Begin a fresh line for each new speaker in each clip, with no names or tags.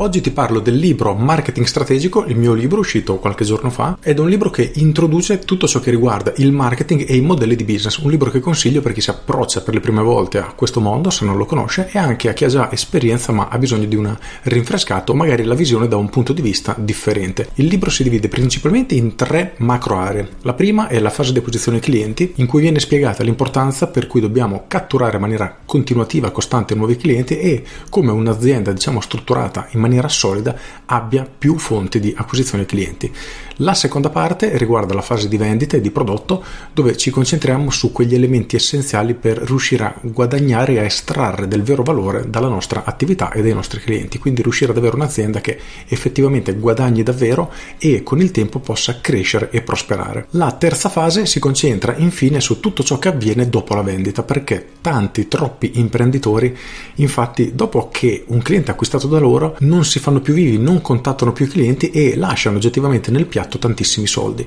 Oggi ti parlo del libro Marketing Strategico, il mio libro uscito qualche giorno fa, ed è un libro che introduce tutto ciò che riguarda il marketing e i modelli di business, un libro che consiglio per chi si approccia per le prime volte a questo mondo, se non lo conosce, e anche a chi ha già esperienza ma ha bisogno di una rinfrescata o magari la visione da un punto di vista differente. Il libro si divide principalmente in tre macro aree. La prima è la fase di acquisizione clienti, in cui viene spiegata l'importanza per cui dobbiamo catturare in maniera continuativa, costante nuovi clienti e come un'azienda, diciamo, strutturata in maniera maniera solida abbia più fonti di acquisizione clienti. La seconda parte riguarda la fase di vendita e di prodotto dove ci concentriamo su quegli elementi essenziali per riuscire a guadagnare e a estrarre del vero valore dalla nostra attività e dai nostri clienti, quindi riuscire ad avere un'azienda che effettivamente guadagni davvero e con il tempo possa crescere e prosperare. La terza fase si concentra infine su tutto ciò che avviene dopo la vendita perché tanti, troppi imprenditori infatti dopo che un cliente acquistato da loro non non si fanno più vivi, non contattano più i clienti e lasciano oggettivamente nel piatto tantissimi soldi.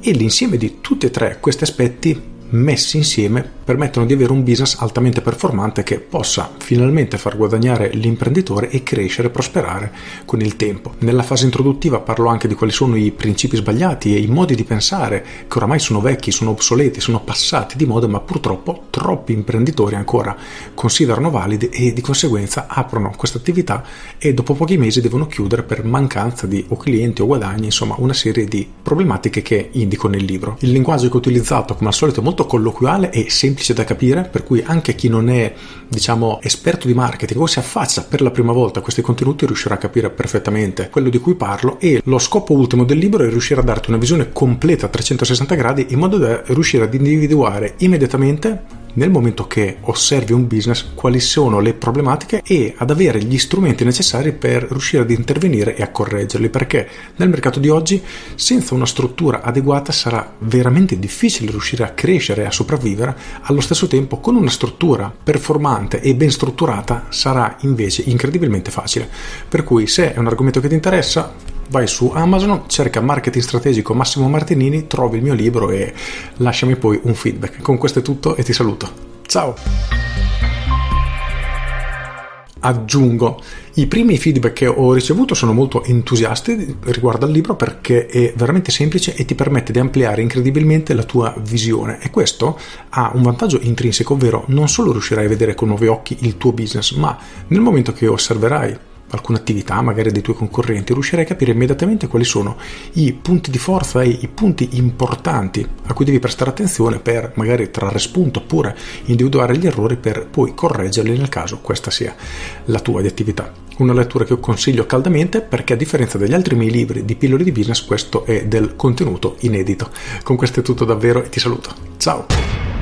E l'insieme di tutti e tre questi aspetti messi insieme permettono di avere un business altamente performante che possa finalmente far guadagnare l'imprenditore e crescere e prosperare con il tempo. Nella fase introduttiva parlo anche di quali sono i principi sbagliati e i modi di pensare che oramai sono vecchi, sono obsoleti, sono passati di moda, ma purtroppo troppi imprenditori ancora considerano validi e di conseguenza aprono questa attività e dopo pochi mesi devono chiudere per mancanza di o clienti o guadagni, insomma una serie di problematiche che indico nel libro. Il linguaggio che ho utilizzato come al solito è molto molto colloquiale e semplice da capire, per cui anche chi non è, diciamo, esperto di marketing o si affaccia per la prima volta a questi contenuti riuscirà a capire perfettamente quello di cui parlo e lo scopo ultimo del libro è riuscire a darti una visione completa a 360 gradi in modo da riuscire ad individuare immediatamente nel momento che osservi un business quali sono le problematiche e ad avere gli strumenti necessari per riuscire ad intervenire e a correggerli perché nel mercato di oggi senza una struttura adeguata sarà veramente difficile riuscire a crescere e a sopravvivere. Allo stesso tempo con una struttura performante e ben strutturata sarà invece incredibilmente facile. Per cui se è un argomento che ti interessa vai su Amazon, cerca marketing strategico Massimo Martinini, trovi il mio libro e lasciami poi un feedback. Con questo è tutto e ti saluto. Ciao! Aggiungo, i primi feedback che ho ricevuto sono molto entusiasti riguardo al libro perché è veramente semplice e ti permette di ampliare incredibilmente la tua visione e questo ha un vantaggio intrinseco, ovvero non solo riuscirai a vedere con nuovi occhi il tuo business, ma nel momento che osserverai alcune attività magari dei tuoi concorrenti, riuscirai a capire immediatamente quali sono i punti di forza e i punti importanti a cui devi prestare attenzione per magari trarre spunto oppure individuare gli errori per poi correggerli nel caso questa sia la tua di attività. Una lettura che consiglio caldamente perché a differenza degli altri miei libri di pillole di business questo è del contenuto inedito. Con questo è tutto davvero e ti saluto. Ciao!